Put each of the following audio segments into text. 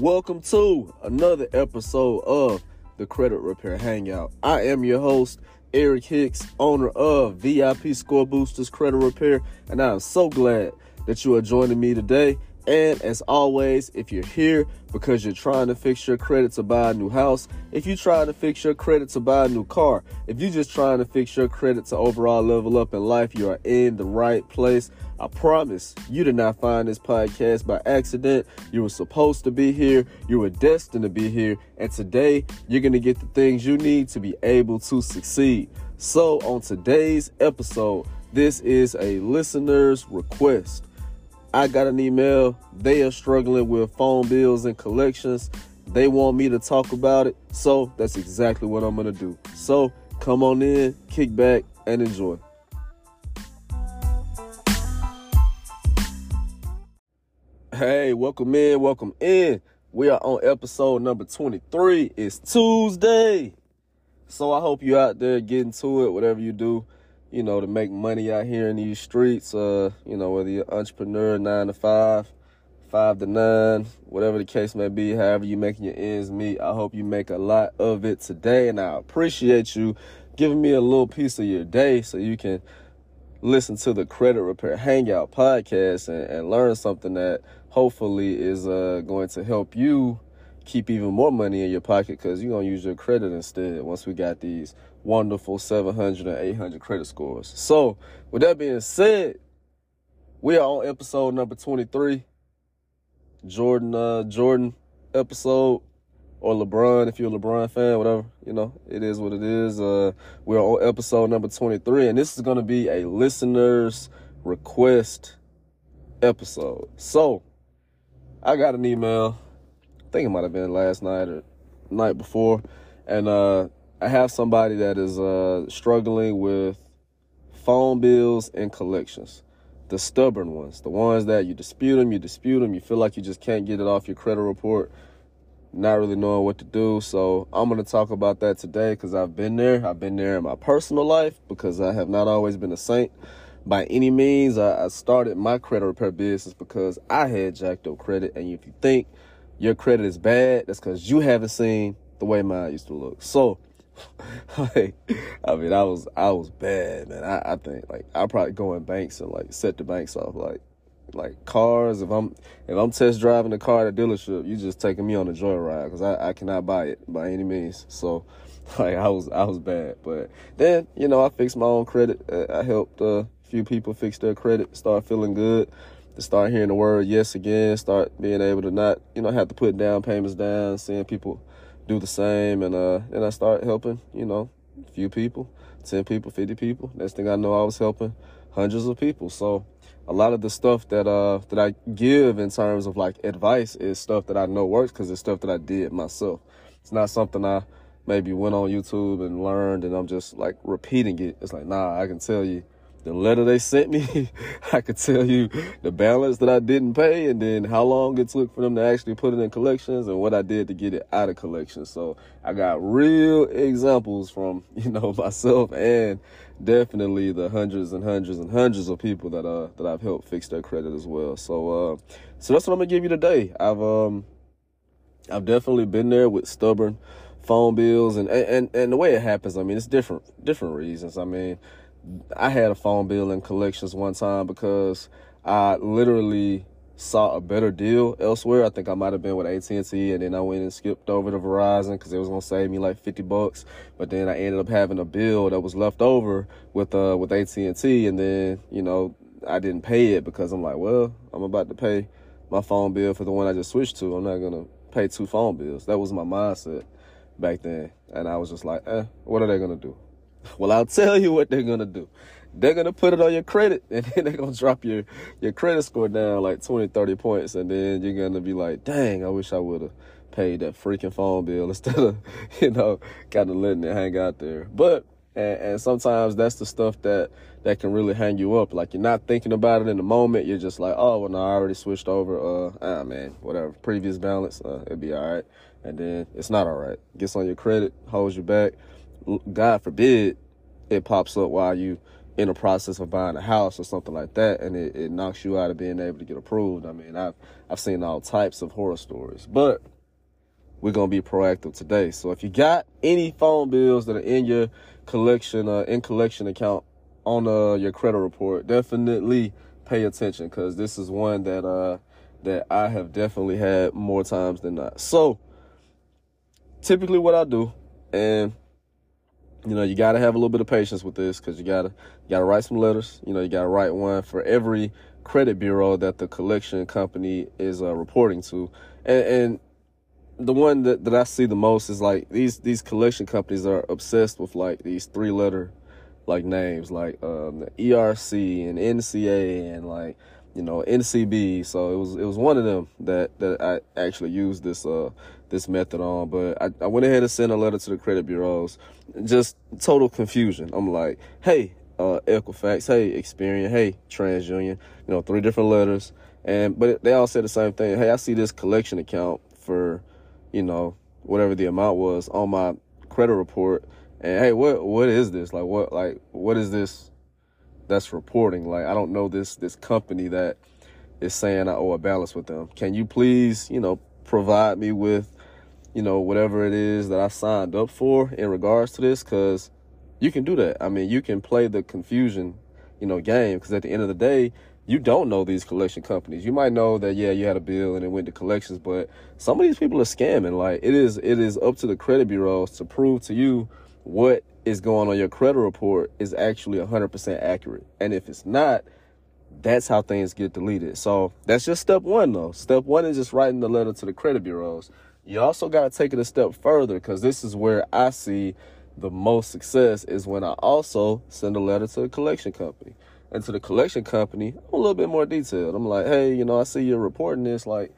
Welcome to another episode of the Credit Repair Hangout. I am your host, Eric Hicks, owner of VIP Score Boosters Credit Repair, and I am so glad that you are joining me today. And as always, if you're here because you're trying to fix your credit to buy a new house, if you're trying to fix your credit to buy a new car, if you're just trying to fix your credit to overall level up in life, you are in the right place. I promise you did not find this podcast by accident. You were supposed to be here, you were destined to be here, and today you're going to get the things you need to be able to succeed. So, on today's episode, this is a listener's request. I got an email. They are struggling with phone bills and collections. They want me to talk about it. So that's exactly what I'm going to do. So come on in, kick back, and enjoy. Hey, welcome in, welcome in. We are on episode number 23. It's Tuesday. So I hope you're out there getting to it, whatever you do you know, to make money out here in these streets. Uh, you know, whether you're entrepreneur, nine to five, five to nine, whatever the case may be, however you making your ends meet. I hope you make a lot of it today, and I appreciate you giving me a little piece of your day so you can listen to the Credit Repair Hangout podcast and, and learn something that hopefully is uh, going to help you keep even more money in your pocket because you're going to use your credit instead once we got these wonderful 700 and 800 credit scores. So, with that being said, we are on episode number 23. Jordan, uh, Jordan episode, or LeBron, if you're a LeBron fan, whatever, you know, it is what it is. Uh, we're on episode number 23, and this is going to be a listener's request episode. So, I got an email think it might have been last night or night before, and uh, I have somebody that is uh, struggling with phone bills and collections. The stubborn ones, the ones that you dispute them, you dispute them, you feel like you just can't get it off your credit report, not really knowing what to do. So I'm going to talk about that today because I've been there. I've been there in my personal life because I have not always been a saint by any means. I, I started my credit repair business because I had jacked up credit. And if you think your credit is bad, that's because you haven't seen the way mine used to look. So, like, I mean, I was I was bad, man. I, I think like I probably go in banks and like set the banks off, like like cars. If I'm if I'm test driving the car at a dealership, you just taking me on a joyride because I, I cannot buy it by any means. So, like I was I was bad, but then you know I fixed my own credit. Uh, I helped a few people fix their credit, start feeling good to start hearing the word yes again, start being able to not, you know, have to put down payments down, seeing people do the same. And uh, then I start helping, you know, a few people, 10 people, 50 people. Next thing I know, I was helping hundreds of people. So a lot of the stuff that uh that I give in terms of like advice is stuff that I know works because it's stuff that I did myself. It's not something I maybe went on YouTube and learned and I'm just like repeating it. It's like, nah, I can tell you the letter they sent me, I could tell you the balance that I didn't pay and then how long it took for them to actually put it in collections and what I did to get it out of collections. So I got real examples from, you know, myself and definitely the hundreds and hundreds and hundreds of people that uh that I've helped fix their credit as well. So uh so that's what I'm gonna give you today. I've um I've definitely been there with stubborn phone bills and and and the way it happens, I mean it's different different reasons. I mean I had a phone bill in collections one time because I literally saw a better deal elsewhere. I think I might have been with AT&T and then I went and skipped over to Verizon because it was going to save me like 50 bucks. But then I ended up having a bill that was left over with, uh, with AT&T and then, you know, I didn't pay it because I'm like, well, I'm about to pay my phone bill for the one I just switched to. I'm not going to pay two phone bills. That was my mindset back then. And I was just like, eh, what are they going to do? Well, I'll tell you what they're gonna do. They're gonna put it on your credit and then they're gonna drop your, your credit score down like 20, 30 points, and then you're gonna be like, dang, I wish I would have paid that freaking phone bill instead of, you know, kind of letting it hang out there. But and, and, sometimes that's the stuff that that can really hang you up. Like you're not thinking about it in the moment. You're just like, oh, well, no, I already switched over. Uh, ah, man, whatever. Previous balance, uh, it'd be all right. And then it's not all right. Gets on your credit, holds you back. God forbid it pops up while you in the process of buying a house or something like that, and it, it knocks you out of being able to get approved. I mean, I've I've seen all types of horror stories, but we're gonna be proactive today. So if you got any phone bills that are in your collection, uh, in collection account on uh, your credit report, definitely pay attention because this is one that uh, that I have definitely had more times than not. So typically, what I do, and you know, you got to have a little bit of patience with this because you gotta you gotta write some letters. You know, you gotta write one for every credit bureau that the collection company is uh, reporting to, and, and the one that, that I see the most is like these these collection companies are obsessed with like these three letter like names like um, the ERC and NCA and like you know NCB. So it was it was one of them that that I actually used this uh this method on. But I, I went ahead and sent a letter to the credit bureaus. Just total confusion. I'm like, hey, uh, Equifax, hey, Experian, hey, TransUnion. You know, three different letters. And but they all said the same thing. Hey, I see this collection account for you know, whatever the amount was on my credit report. And hey, what what is this? Like what like what is this that's reporting? Like I don't know this this company that is saying I owe a balance with them. Can you please, you know, provide me with, you know, whatever it is that I signed up for in regards to this? Cause you can do that. I mean, you can play the confusion, you know, game. Cause at the end of the day, you don't know these collection companies. You might know that yeah, you had a bill and it went to collections, but some of these people are scamming. Like it is it is up to the credit bureaus to prove to you what is going on your credit report is actually 100% accurate. And if it's not, that's how things get deleted. So that's just step 1 though. Step 1 is just writing the letter to the credit bureaus. You also got to take it a step further cuz this is where I see the most success is when I also send a letter to the collection company and to the collection company, I'm a little bit more detailed. I'm like, hey, you know, I see you're reporting this. Like,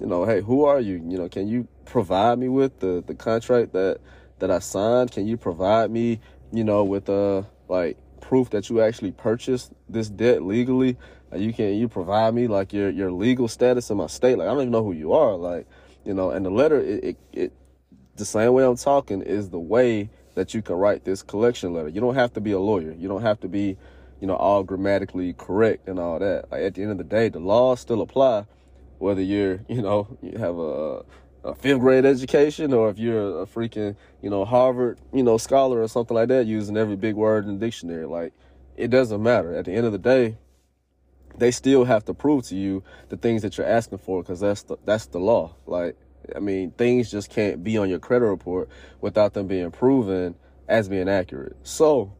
you know, hey, who are you? You know, can you provide me with the the contract that that I signed? Can you provide me, you know, with uh like proof that you actually purchased this debt legally? Like, you can you provide me like your your legal status in my state? Like, I don't even know who you are. Like, you know, and the letter it, it, it the same way I'm talking is the way that you can write this collection letter. You don't have to be a lawyer. You don't have to be you know, all grammatically correct and all that. Like at the end of the day, the laws still apply, whether you're, you know, you have a, a fifth grade education or if you're a freaking, you know, Harvard, you know, scholar or something like that, using every big word in the dictionary. Like it doesn't matter. At the end of the day, they still have to prove to you the things that you're asking for because that's the that's the law. Like I mean, things just can't be on your credit report without them being proven as being accurate. So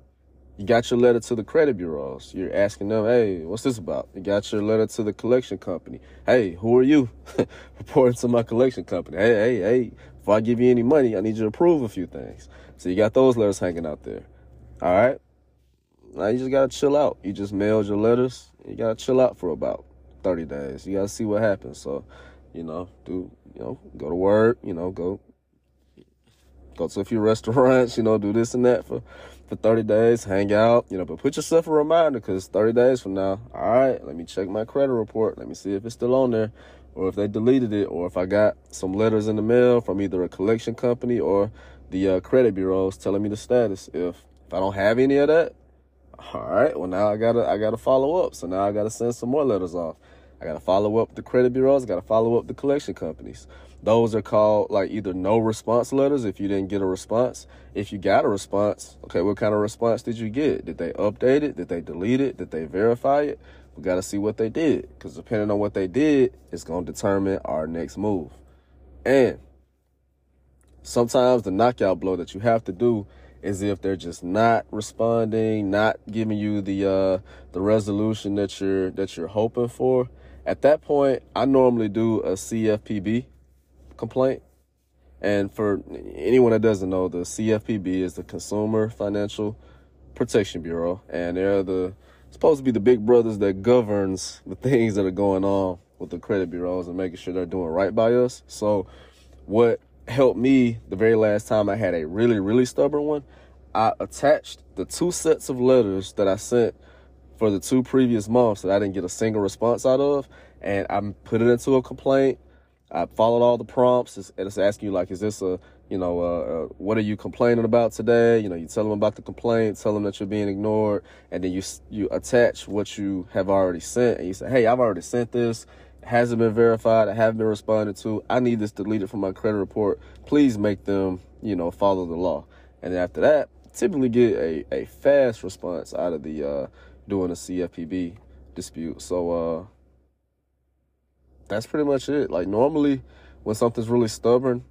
you got your letter to the credit bureaus. You're asking them, hey, what's this about? You got your letter to the collection company. Hey, who are you? Reporting to my collection company. Hey, hey, hey, before I give you any money, I need you to prove a few things. So you got those letters hanging out there. All right. Now you just gotta chill out. You just mailed your letters. You gotta chill out for about 30 days. You gotta see what happens. So, you know, do you know, go to work, you know, go go to a few restaurants, you know, do this and that for for 30 days, hang out, you know, but put yourself a reminder because 30 days from now, all right, let me check my credit report. Let me see if it's still on there or if they deleted it or if I got some letters in the mail from either a collection company or the uh, credit bureaus telling me the status. If, if I don't have any of that, all right, well now I gotta I gotta follow up. So now I gotta send some more letters off. I gotta follow up the credit bureaus. I gotta follow up the collection companies. Those are called like either no response letters if you didn't get a response. If you got a response, okay, what kind of response did you get? Did they update it? Did they delete it? Did they verify it? We got to see what they did because depending on what they did, it's to determine our next move. And sometimes the knockout blow that you have to do is if they're just not responding, not giving you the uh, the resolution that you're that you're hoping for. At that point, I normally do a CFPB, complaint. And for anyone that doesn't know, the CFPB is the Consumer Financial Protection Bureau, and they're the supposed to be the big brothers that governs the things that are going on with the credit bureaus and making sure they're doing right by us. So, what helped me the very last time I had a really really stubborn one, I attached the two sets of letters that I sent for the two previous months that I didn't get a single response out of, and I put it into a complaint I followed all the prompts. It's, it's asking you like, is this a you know, uh, uh, what are you complaining about today? You know, you tell them about the complaint, tell them that you're being ignored, and then you you attach what you have already sent, and you say, hey, I've already sent this. Hasn't been verified. I haven't been responded to. I need this deleted from my credit report. Please make them, you know, follow the law. And after that, typically get a, a fast response out of the uh, doing a CFPB dispute. So uh, that's pretty much it. Like normally, when something's really stubborn,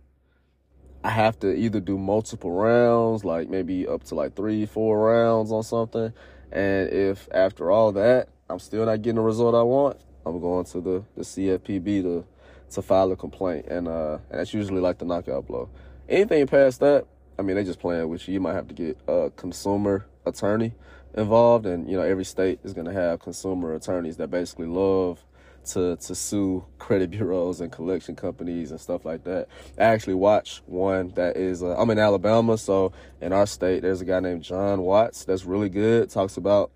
I have to either do multiple rounds, like maybe up to like three, four rounds on something. And if after all that, I'm still not getting the result I want, I'm going to the, the CFPB to to file a complaint. And uh and that's usually like the knockout blow. Anything past that, I mean they just playing with you. You might have to get a consumer attorney involved and you know every state is gonna have consumer attorneys that basically love to to sue credit bureaus and collection companies and stuff like that. I actually watch one that is uh, I'm in Alabama, so in our state there's a guy named John Watts that's really good. Talks about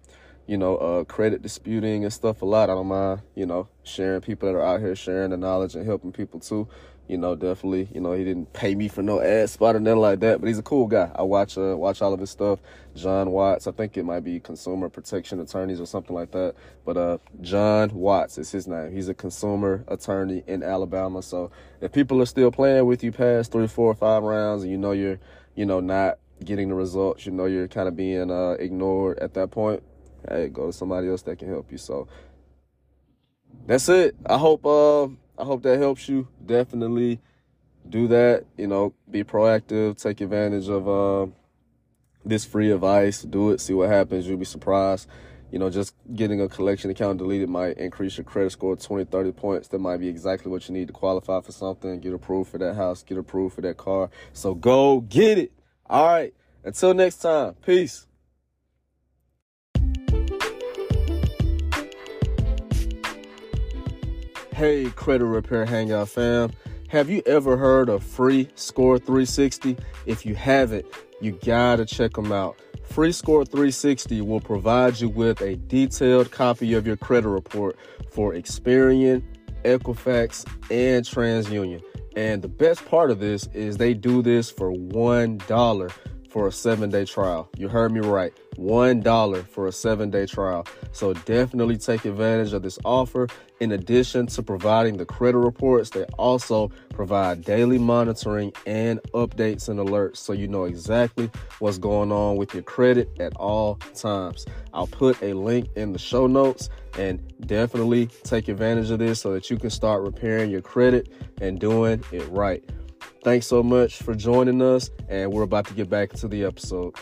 you know uh, credit disputing and stuff a lot. I don't mind you know sharing people that are out here sharing the knowledge and helping people too you know, definitely, you know, he didn't pay me for no ad spot or nothing like that, but he's a cool guy. I watch uh, watch all of his stuff. John Watts, I think it might be consumer protection attorneys or something like that. But uh John Watts is his name. He's a consumer attorney in Alabama. So if people are still playing with you past three, four, five rounds and you know you're, you know, not getting the results, you know you're kind of being uh ignored at that point, hey, go to somebody else that can help you. So that's it. I hope uh I hope that helps you. Definitely do that. You know, be proactive. Take advantage of uh, this free advice. Do it. See what happens. You'll be surprised. You know, just getting a collection account deleted might increase your credit score 20, 30 points. That might be exactly what you need to qualify for something. Get approved for that house. Get approved for that car. So go get it. All right. Until next time. Peace. Hey, Credit Repair Hangout fam. Have you ever heard of Free Score 360? If you haven't, you gotta check them out. Free Score 360 will provide you with a detailed copy of your credit report for Experian, Equifax, and TransUnion. And the best part of this is they do this for $1 for a seven day trial. You heard me right. $1 for a seven day trial. So definitely take advantage of this offer. In addition to providing the credit reports, they also provide daily monitoring and updates and alerts so you know exactly what's going on with your credit at all times. I'll put a link in the show notes and definitely take advantage of this so that you can start repairing your credit and doing it right. Thanks so much for joining us, and we're about to get back to the episode.